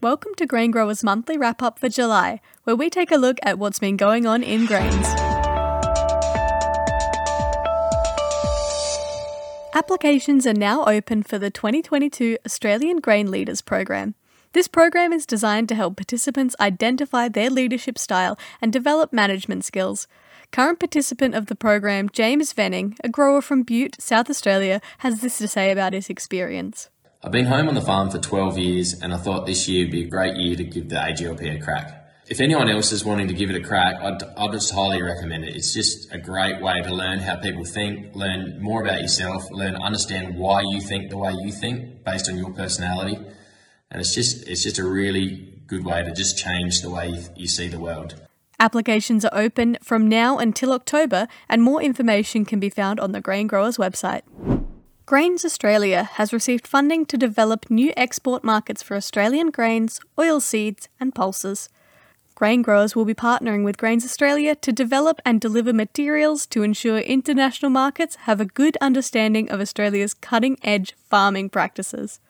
Welcome to Grain Growers Monthly Wrap Up for July, where we take a look at what's been going on in grains. Applications are now open for the 2022 Australian Grain Leaders Program. This program is designed to help participants identify their leadership style and develop management skills. Current participant of the program, James Venning, a grower from Bute, South Australia, has this to say about his experience. I've been home on the farm for 12 years and I thought this year would be a great year to give the AGLP a crack. If anyone else is wanting to give it a crack, I'd, I'd just highly recommend it. It's just a great way to learn how people think, learn more about yourself, learn, understand why you think the way you think based on your personality. And it's just, it's just a really good way to just change the way you see the world. Applications are open from now until October, and more information can be found on the Grain Growers website. Grains Australia has received funding to develop new export markets for Australian grains, oilseeds, and pulses. Grain growers will be partnering with Grains Australia to develop and deliver materials to ensure international markets have a good understanding of Australia's cutting edge farming practices.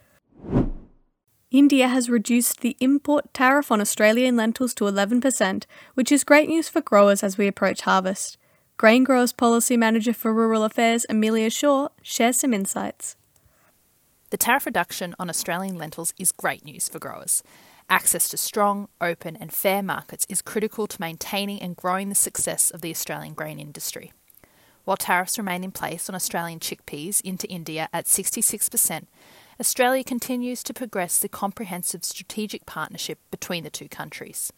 India has reduced the import tariff on Australian lentils to 11%, which is great news for growers as we approach harvest. Grain Growers Policy Manager for Rural Affairs, Amelia Shaw, shares some insights. The tariff reduction on Australian lentils is great news for growers. Access to strong, open, and fair markets is critical to maintaining and growing the success of the Australian grain industry. While tariffs remain in place on Australian chickpeas into India at 66%, Australia continues to progress the comprehensive strategic partnership between the two countries.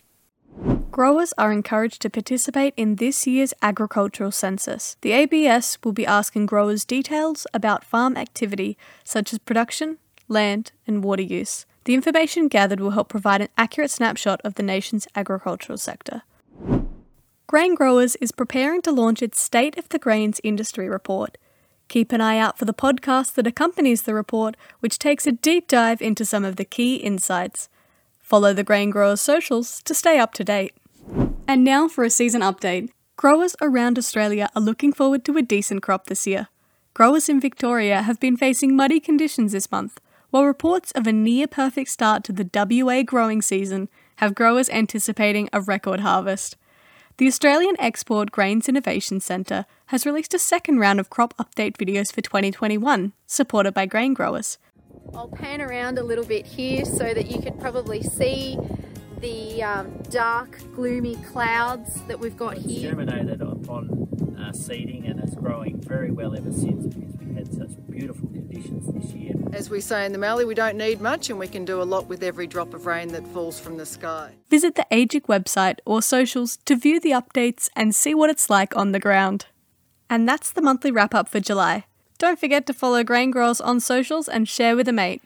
Growers are encouraged to participate in this year's agricultural census. The ABS will be asking growers details about farm activity such as production, land, and water use. The information gathered will help provide an accurate snapshot of the nation's agricultural sector. Grain Growers is preparing to launch its State of the Grains Industry Report. Keep an eye out for the podcast that accompanies the report, which takes a deep dive into some of the key insights. Follow the Grain Growers socials to stay up to date. And now for a season update. Growers around Australia are looking forward to a decent crop this year. Growers in Victoria have been facing muddy conditions this month, while reports of a near perfect start to the WA growing season have growers anticipating a record harvest. The Australian Export Grains Innovation Centre has released a second round of crop update videos for 2021, supported by grain growers. I'll pan around a little bit here so that you can probably see the um, dark, gloomy clouds that we've got it's here. germinated upon uh, seeding and it's growing very well ever since because we had such beautiful conditions this year. As we say in the Mallee, we don't need much and we can do a lot with every drop of rain that falls from the sky. Visit the AEGIC website or socials to view the updates and see what it's like on the ground. And that's the monthly wrap up for July. Don't forget to follow Grain Growers on socials and share with a mate.